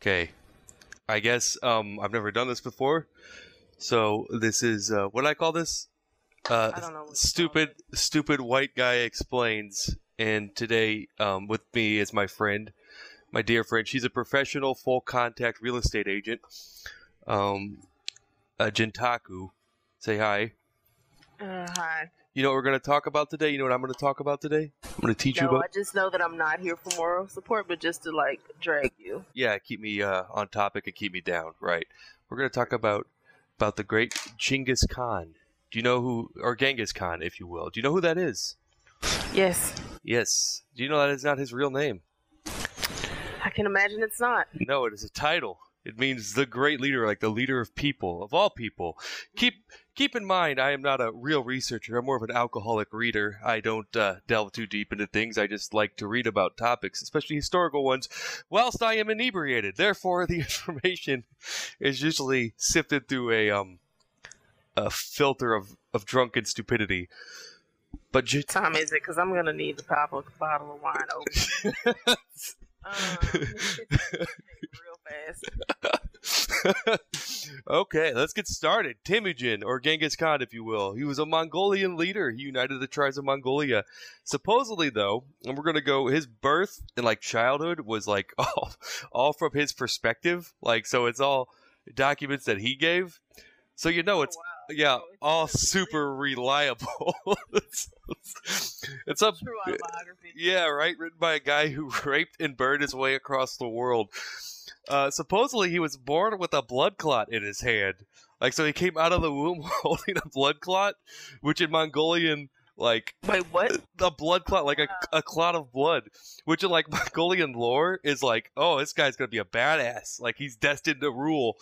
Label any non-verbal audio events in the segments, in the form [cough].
Okay. I guess um, I've never done this before. So this is uh, what do I call this? Uh, I don't know stupid, stupid white guy explains. And today, um, with me is my friend, my dear friend. She's a professional full contact real estate agent. Um, uh, Jintaku. Say hi. Uh, hi. You know what we're going to talk about today? You know what I'm going to talk about today? I'm going to teach you No, about. I just know that I'm not here for moral support, but just to like drag you. yeah, keep me uh, on topic and keep me down. Right. We're going to talk about about the great Genghis Khan. Do you know who, or Genghis Khan, if you will? Do you know who that is? Yes, Yes. Do you know that is not his real name? I can imagine it's not. No, it is a title. It means the great leader, like the leader of people, of all people. Keep keep in mind, I am not a real researcher. I'm more of an alcoholic reader. I don't uh, delve too deep into things. I just like to read about topics, especially historical ones, whilst I am inebriated. Therefore, the [laughs] information is usually sifted through a um a filter of of drunken stupidity. But j- time is it? Because I'm gonna need to pop a bottle of wine open. [laughs] um, fast. [laughs] okay, let's get started. Temujin, or Genghis Khan, if you will. He was a Mongolian leader. He united the tribes of Mongolia. Supposedly, though, and we're gonna go, his birth and like childhood was like [laughs] all, all from his perspective. Like, so it's all documents that he gave. So you know, oh, it's wow. Yeah, all super reliable. [laughs] it's, it's a yeah, right. Written by a guy who [laughs] raped and burned his way across the world. Uh, supposedly, he was born with a blood clot in his hand. Like, so he came out of the womb [laughs] holding a blood clot, which in Mongolian, like, Wait, what? a blood clot, like a, a clot of blood, which in like Mongolian lore is like, oh, this guy's gonna be a badass. Like, he's destined to rule,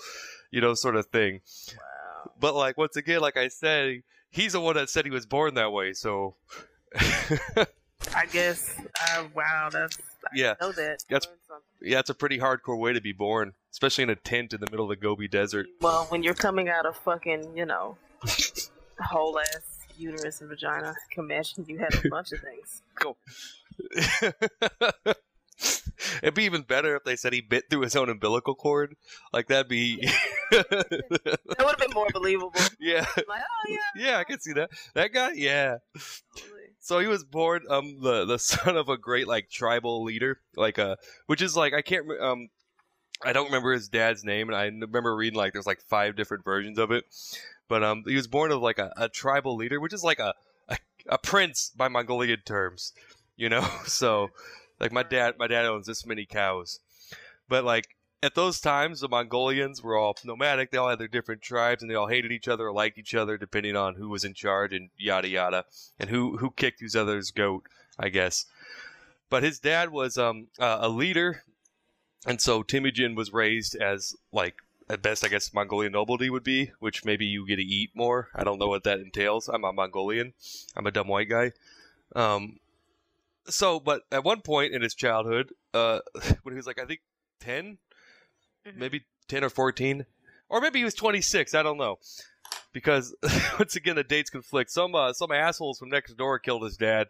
you know, sort of thing. But like, once again, like I said, he's the one that said he was born that way. So, I guess. Uh, wow, that's. I Yeah. Know that. That's- yeah, it's a pretty hardcore way to be born, especially in a tent in the middle of the Gobi Desert. Well, when you're coming out of fucking, you know, [laughs] whole ass uterus and vagina, I can imagine you had a bunch of things. [laughs] [laughs] [laughs] It'd be even better if they said he bit through his own umbilical cord. Like that'd be, [laughs] That would have been more believable. yeah, [laughs] Like, oh yeah. yeah, I can see that. That guy, yeah. totally. So he was born um the the son of a great like tribal leader, like uh, which is like I can't um. I don't remember his dad's name, and I remember reading like there's like five different versions of it. But um, he was born of like a, a tribal leader, which is like a, a a prince by Mongolian terms, you know. So, like my dad, my dad owns this many cows, but like at those times, the Mongolians were all nomadic. They all had their different tribes, and they all hated each other or liked each other, depending on who was in charge and yada yada, and who who kicked whose other's goat, I guess. But his dad was um uh, a leader, and so Temujin was raised as like at best, I guess Mongolian nobility would be, which maybe you get to eat more. I don't know what that entails. I'm a Mongolian. I'm a dumb white guy. Um, so, but at one point in his childhood, uh, [laughs] when he was like, I think 10, Mhm. maybe 10 or 14, or maybe he was 26, I don't know. Because, [laughs] once again, the dates conflict. Some, uh, some assholes from next door killed his dad.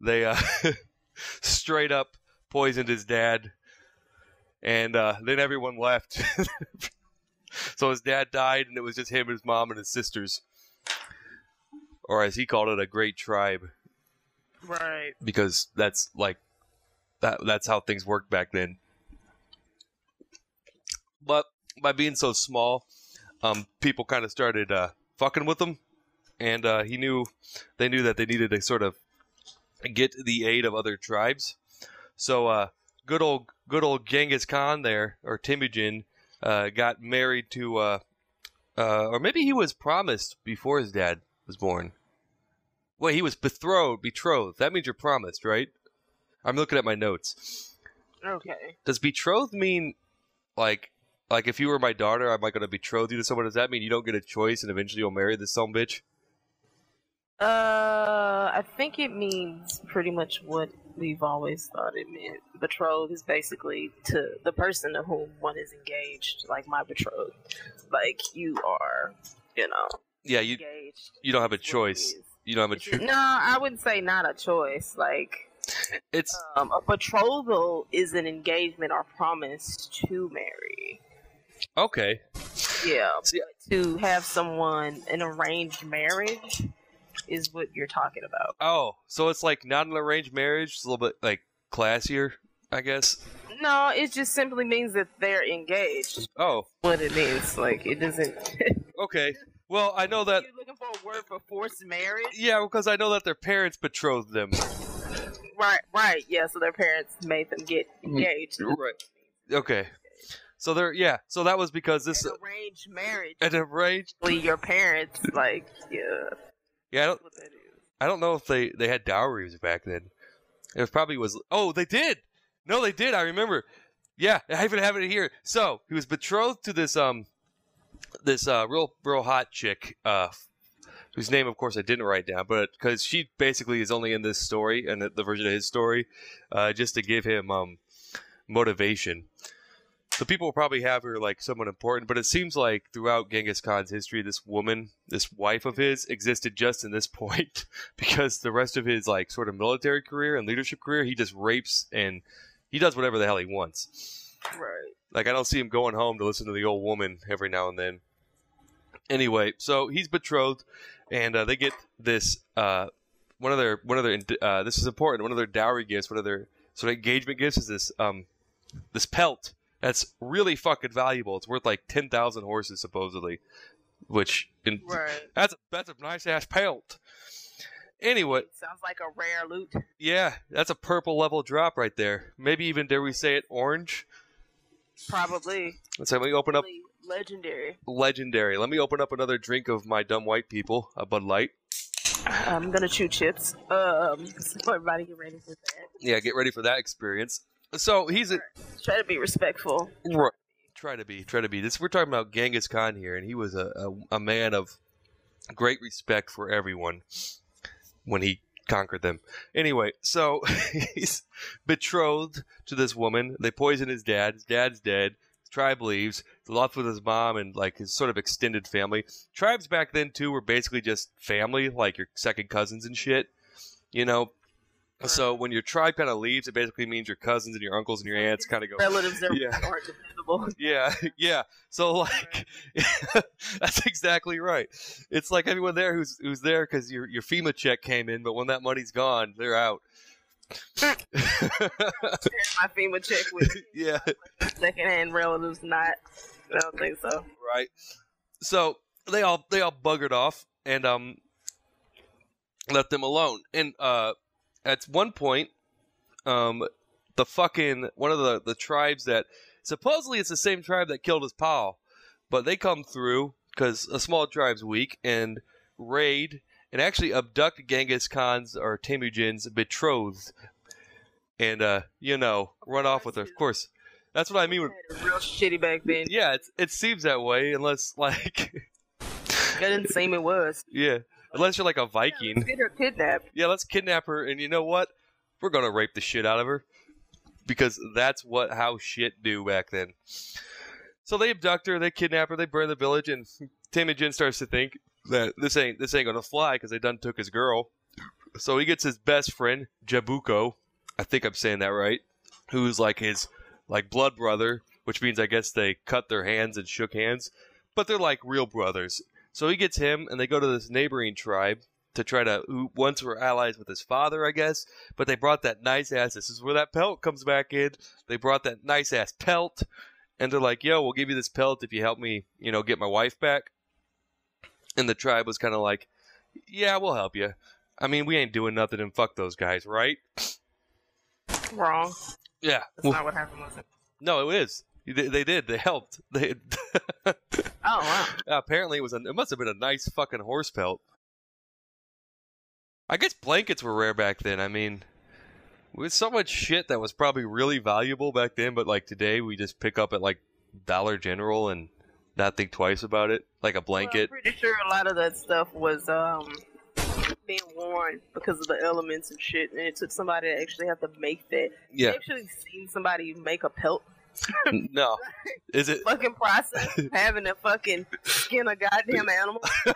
They, uh, [laughs] straight up poisoned his dad. And, uh, then everyone left. so his dad died, and it was just him, and his mom, and his sisters. Or as he called it, a great tribe Right. because that's like that that's how things worked back then. But by being so small, um, people kind of started uh, fucking with him, and uh, he knew they knew that they needed to sort of get the aid of other tribes. So, uh, good old good old Genghis Khan there or Temujin uh, got married to, uh, uh, or maybe he was promised before his dad was born. Wait, he was betrothed. Betrothed. That means you're promised, right? I'm looking at my notes. Okay. Does betrothed mean like like if you were my daughter, I'm I going to betroth you to someone? Does that mean you don't get a choice and eventually you'll marry this some bitch? Uh, I think it means pretty much what we've always thought it meant. Betrothed is basically to the person to whom one is engaged, like my betrothed. Like you are, you know, Yeah, you engaged. you don't have a is what it choice. You don't have a choice. No, I wouldn't say not a choice. Like It's Um, a betrothal is an engagement or promise to marry. okay. Yeah, See- to have someone an arranged marriage is what you're talking about. Oh, so it's like not an arranged marriage, it's a little bit like classier, I guess. No, it just simply means that they're engaged. Oh, What it means, like it doesn't. okay. [laughs] Well, I know that. You're looking for a word for forced marriage, Yeah, because I know that their parents betrothed them. right? Right. Yeah. So their parents made them get engaged. Right. Okay. So they're yeah. So that was because this An arranged marriage. an arranged. Your parents, like, yeah, Yeah, I don't. what that is. I don't know if they they had dowries back then. It probably was. Oh, they did. No, they did. I remember. Yeah, I even have it here. So he was betrothed to this um, this uh real real hot chick uh, whose name of course I didn't write down, but because she basically is only in this story and the, version of his story, uh, just to give him um motivation. So people will probably have her like someone important, but it seems like throughout Genghis Khan's history, this woman, this wife of his, existed just in this [laughs] point because the rest of his like sort of military career and leadership career, he just rapes and he does whatever the hell he wants. Right. Like I don't see him going home to listen to the old woman every now and then. Anyway, so he's betrothed, and uh, they get this uh, one of their one of their uh, this is important. One of their dowry gifts, one of their sort of engagement gifts is this um this pelt that's really fucking valuable. It's worth like ten thousand horses supposedly, which in, Right. that's that's a nice ass pelt. Anyway, Sounds like a rare loot. yeah, that's a purple level drop right there. Maybe even dare we say it orange? Probably. Let's say we open up legendary. legendary. Let me open up another drink of my dumb white people, a Bud Light. I'm gonna chew chips. Um, [laughs] so everybody get ready for that. Yeah, get ready for that experience. So he's a Try to be respectful. Right. try to be try to be this. We're talking about Genghis Khan here, and he was a, a, a man of great respect for everyone when he conquered them. Anyway, so [laughs] he's betrothed to this woman. They poison his dad. His dad's dead. His tribe leaves. He's left with his mom and like his sort of extended family. Tribes back then too were basically just family, like your second cousins and shit. You know. So when your tribe kind of leaves, it basically means your cousins and your uncles and your aunts kind of go. Relatives that [laughs] Yeah. aren't dependable. [laughs] Yeah, yeah. So like, [laughs] that's exactly right. It's like everyone there who's who's there because your your FEMA check came in, but when that money's gone, they're out. My FEMA check with yeah, secondhand relatives. Not. I don't think so. right. So they all they all buggered off and um left them alone. And uh at one point, um the fucking one of the the tribes that supposedly it's the same tribe that killed his pal, but they come through because a small tribe's weak and raid and actually abduct Genghis Khan's or Temujin's betrothed, and uh you know run off with her. Of course, that's what I mean. With, Real shitty back then. yeah, it's, it seems that way unless [laughs] like It didn't seem it was. yeah, unless you're like a Yeah, Viking. let's get her kidnapped. Yeah, let's kidnap her, and you know what? We're gonna rape the shit out of her because that's what how shit do back then. So they abduct her, they kidnap her, they burn the village, and Temujin starts to think that this ain't this ain't gonna fly because they done took his girl. So he gets his best friend Jabuko, I think I'm saying that right, who's like his like blood brother, which means I guess they cut their hands and shook hands, but they're like real brothers. So he gets him, and they go to this neighboring tribe to try to who once were allies with his father, I guess. But they brought that nice ass. This is where that pelt comes back in. They brought that nice ass pelt, and they're like, "Yo, we'll give you this pelt if you help me, you know, get my wife back." And the tribe was kind of like, "Yeah, we'll help you. I mean, we ain't doing nothing, and fuck those guys, right?" Wrong. Yeah. That's Well, not what happened. Was it? no, it is. They, they did. They helped. They [laughs] Oh wow. apparently it was. A, it must have been a nice fucking horse pelt. I guess blankets were rare back then. I mean, with so much shit that was probably really valuable back then, but like today we just pick up at like Dollar General and not think twice about it, like a blanket. Well, I'm pretty sure a lot of that stuff was um being worn because of the elements and shit, and it took somebody to actually have to make that. yeah, I actually seen somebody make a pelt. [laughs] no, is it? Fucking process having to fucking skin a goddamn animal [laughs]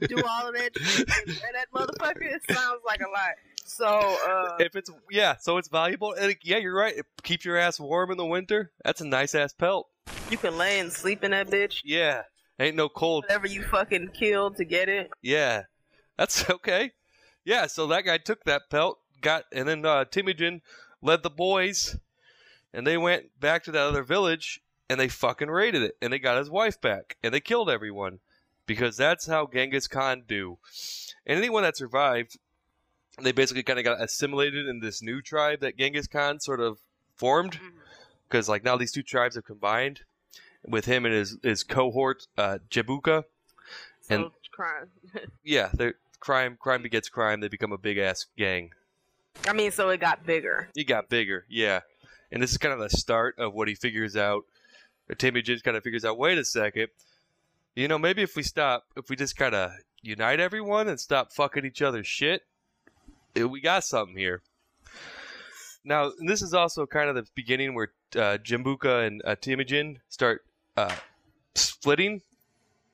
do all of that and that motherfucker. It sounds like a lot. So, uh, if it's yeah, so it's valuable. And yeah, you're right. It keeps your ass warm in the winter. That's a nice ass pelt. you can lay and sleep in that bitch. Yeah, ain't no cold. Whatever you fucking killed to get it. Yeah, that's [laughs] okay. Yeah, so that guy took that pelt, got, and then uh, Temujin led the boys, and they went back to that other village, and they fucking raided it, and they got his wife back, and they killed everyone, because that's how Genghis Khan do. And anyone that survived, they basically kind of got assimilated in this new tribe that Genghis Khan sort of formed, because like now these two tribes have combined with him and his his cohort, uh, Jabuka. So And- crime. [laughs] Yeah, they're crime crime begets crime. They become a big ass gang. I mean, so it got bigger. It got bigger, yeah. And this is kind of the start of what he figures out. Or Temujin kind of figures out. Wait a second, you know, maybe if we stop, if we just kind of unite everyone and stop fucking each other's shit, eh, we got something here. Now, this is also kind of the beginning where uh, Jimbuka and uh, Temujin start uh, splitting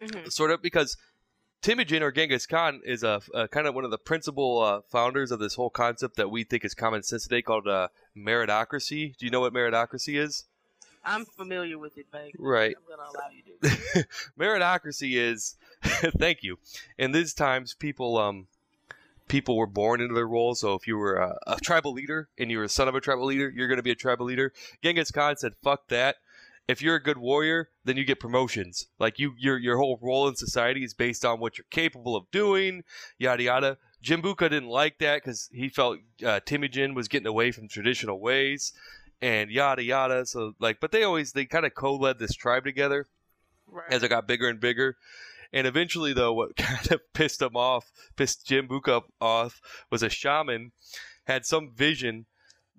Mhm. sort of because Temujin or Genghis Khan is a, a kind of one of the principal uh, founders of this whole concept that we think is common sense today called uh, meritocracy. Do you know what meritocracy is? I'm familiar with it, vaguely. Right. I'm gonna allow you to. [laughs] meritocracy is [laughs] thank you. In these times, people um people were born into their roles. So if you were a, a tribal leader and you were a son of a tribal leader, you're going to be a tribal leader. Genghis Khan said, "Fuck that." If you're a good warrior, then you get promotions. Like you, your your whole role in society is based on what you're capable of doing. Yada yada. Jimbuka didn't like that because he felt uh, Temujin was getting away from traditional ways, and yada yada. So like, but they always they kind of co-led this tribe together Right. as it got bigger and bigger. And eventually, though, what [laughs] kind of pissed him off, pissed Jimbuka off, was a shaman had some vision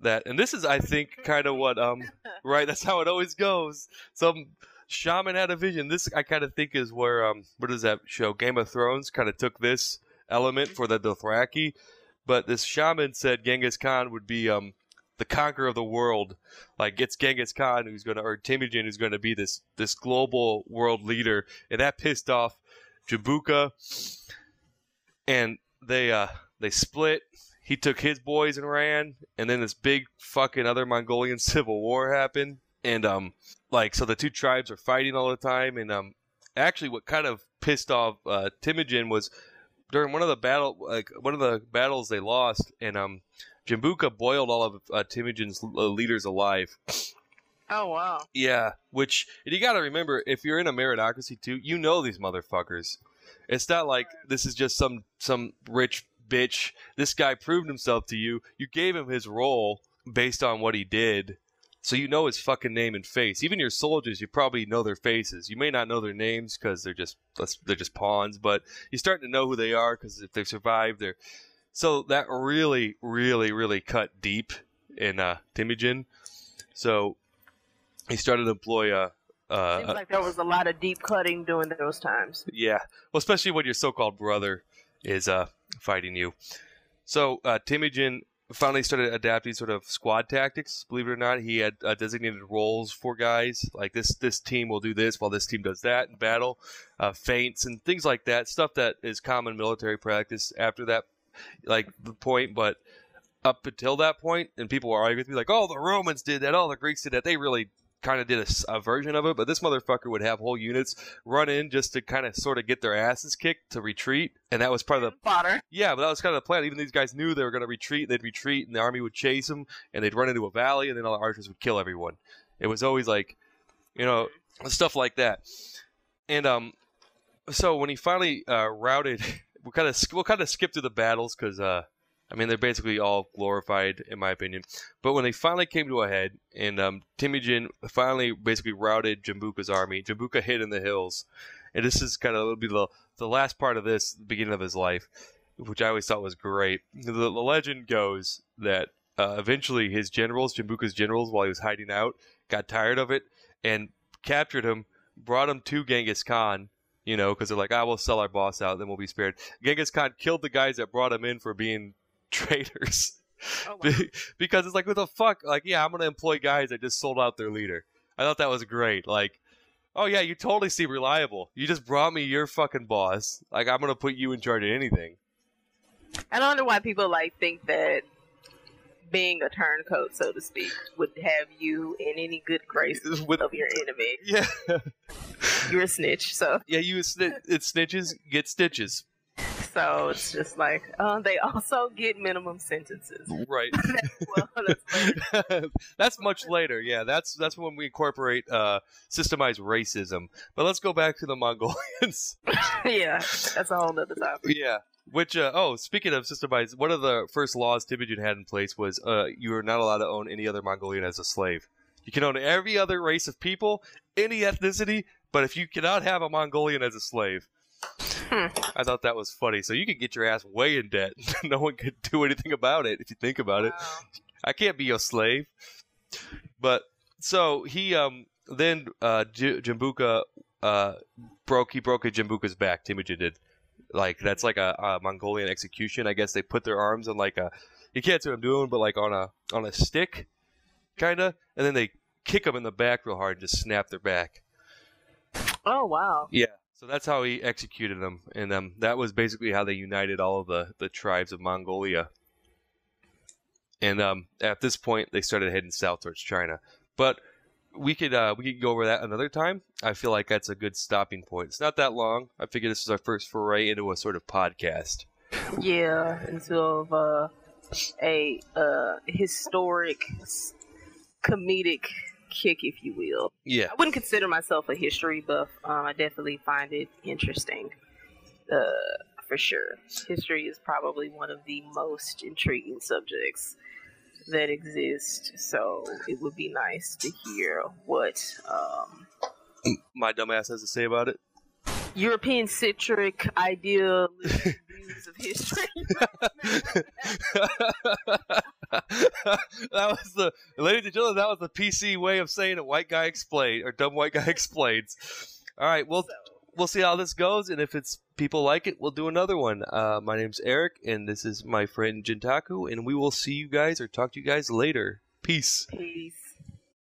that, and this is, I think, [laughs] kind of what, um, right? That's how it always goes. Some shaman had a vision. This, I kind of think, is where, um, what is that show? Game of Thrones kind of took this element for the Dothraki. But this shaman said Genghis Khan would be, um, the conqueror of the world. Like it's Genghis Khan who's gonna, or Temujin who's gonna be this this global world leader, and that pissed off Jabuka, and they uh they split. He took his boys and ran, and then this big fucking other Mongolian [laughs] civil war happened, and um like so the two tribes are fighting all the time, and um actually what kind of pissed off uh, Temujin was during one of the battle like one of the battles they lost, and um Jimbuka boiled all of uh, Temujin's uh, leaders alive. oh wow. Yeah, which and you got to remember if you're in a meritocracy too, you know these motherfuckers. It's not like this is just some some rich bitch. This guy proved himself to you. You gave him his role based on what he did. So you know his fucking name and face. Even your soldiers, you probably know their faces. You may not know their names because they're just they're just pawns, but you're starting to know who they are because if they've survived, they're so that really, really, really cut deep in uh. So he started to employ a, uh, Seems like there was a lot of deep cutting during those times. yeah, well, especially when your so-called brother is uh, fighting you. So uh, Temujin finally started adapting sort of squad tactics. Believe it or not, he had uh, designated roles for guys. Like this, this team will do this while this team does that in battle, uh, feints and things like that. Stuff that is common military practice after that, like the point. But up until that point, and people were arguing with me like, "Oh, the Romans did that. Oh, the Greeks did that." They really kind of did a version of it, but this motherfucker would have whole units run in just to kind of sort of get their asses kicked to retreat, and that was part of the Fodder. yeah, but that was kind of the plan. Even these guys knew they were going to retreat. They'd retreat, and the army would chase them, and they'd run into a valley, and then all the archers would kill everyone. It was always like, you know, stuff like that. And um, so when he finally uh, routed, [laughs] we kind of we'll kind of skip through the battles because uh, I mean they're basically all glorified in my opinion. But when they finally came to a head, and um, Temujin finally basically routed Jambuka's army, Jambuka hid in the hills, and this is kind of it'll be the the last part of this, the beginning of his life, which I always thought was great. The, the legend goes that uh, eventually his generals, Jambuka's generals, while he was hiding out, got tired of it and captured him, brought him to Genghis Khan. You know, because they're like, "I will sell our boss out, then we'll be spared." Genghis Khan killed the guys that brought him in for being [laughs] traitors. Oh, wow. because it's like, what the fuck? Like, yeah, I'm gonna employ guys that just sold out their leader. I thought that was great. Like, oh yeah, you totally seem reliable. You just brought me your fucking boss. Like, I'm gonna put you in charge of anything. I don't know why people like think that being a turncoat, so to speak, would have you in any good graces [laughs] With- of your enemy. Yeah, You're a snitch, so yeah. You sni- it snitches get stitches. So it's just like uh, they also get minimum sentences. Right. well, [laughs] that's later. [laughs] that's much later. Yeah, that's that's when we incorporate uh, systemized racism. But let's go back to the Mongolians. [laughs] yeah, that's a whole other topic. yeah. Which uh, oh, speaking of systemized, one of the first laws Temujin had in place was uh, you are not allowed to own any other Mongolian as a slave. You can own every other race of people, any ethnicity, but if you cannot have a Mongolian as a slave. I thought that was funny. So you could get your ass way in debt. [laughs] no one could do anything about it if you think about it. Wow. I can't be your slave. But so he um then uh J- Jimbuka uh broke he broke a Jimbuka's back. Temujin did. Like that's like a, a Mongolian execution. I guess they put their arms on like a you can't see what I'm doing, but like on a on a stick, kinda, and then they kick them in the back real hard and just snap their back. Oh wow. Yeah. So that's how he executed them, and um, that was basically how they united all of the, the tribes of Mongolia. And um, at this point, they started heading south towards China. But we could uh, we could go over that another time. I feel like that's a good stopping point. It's not that long. I figure this is our first foray into a sort of podcast. Yeah, into of uh, a uh, historic, comedic kick, if you will. Yeah. I wouldn't consider myself a history buff. Um, I definitely find it interesting, uh, for sure. History is probably one of the most intriguing subjects that exist. So it would be nice to hear what um, My dumbass has to say about it. European centric ideal [laughs] views of history. [laughs] that was the ladies and gentlemen. That was the PC way of saying a White guy explain or dumb white guy [laughs] explains. All right, well, So, we'll see how this goes, and if it's people like it, we'll do another one. Uh, my name's Eric, and this is my friend Jintaku, and we will see you guys or talk to you guys later. Peace. peace.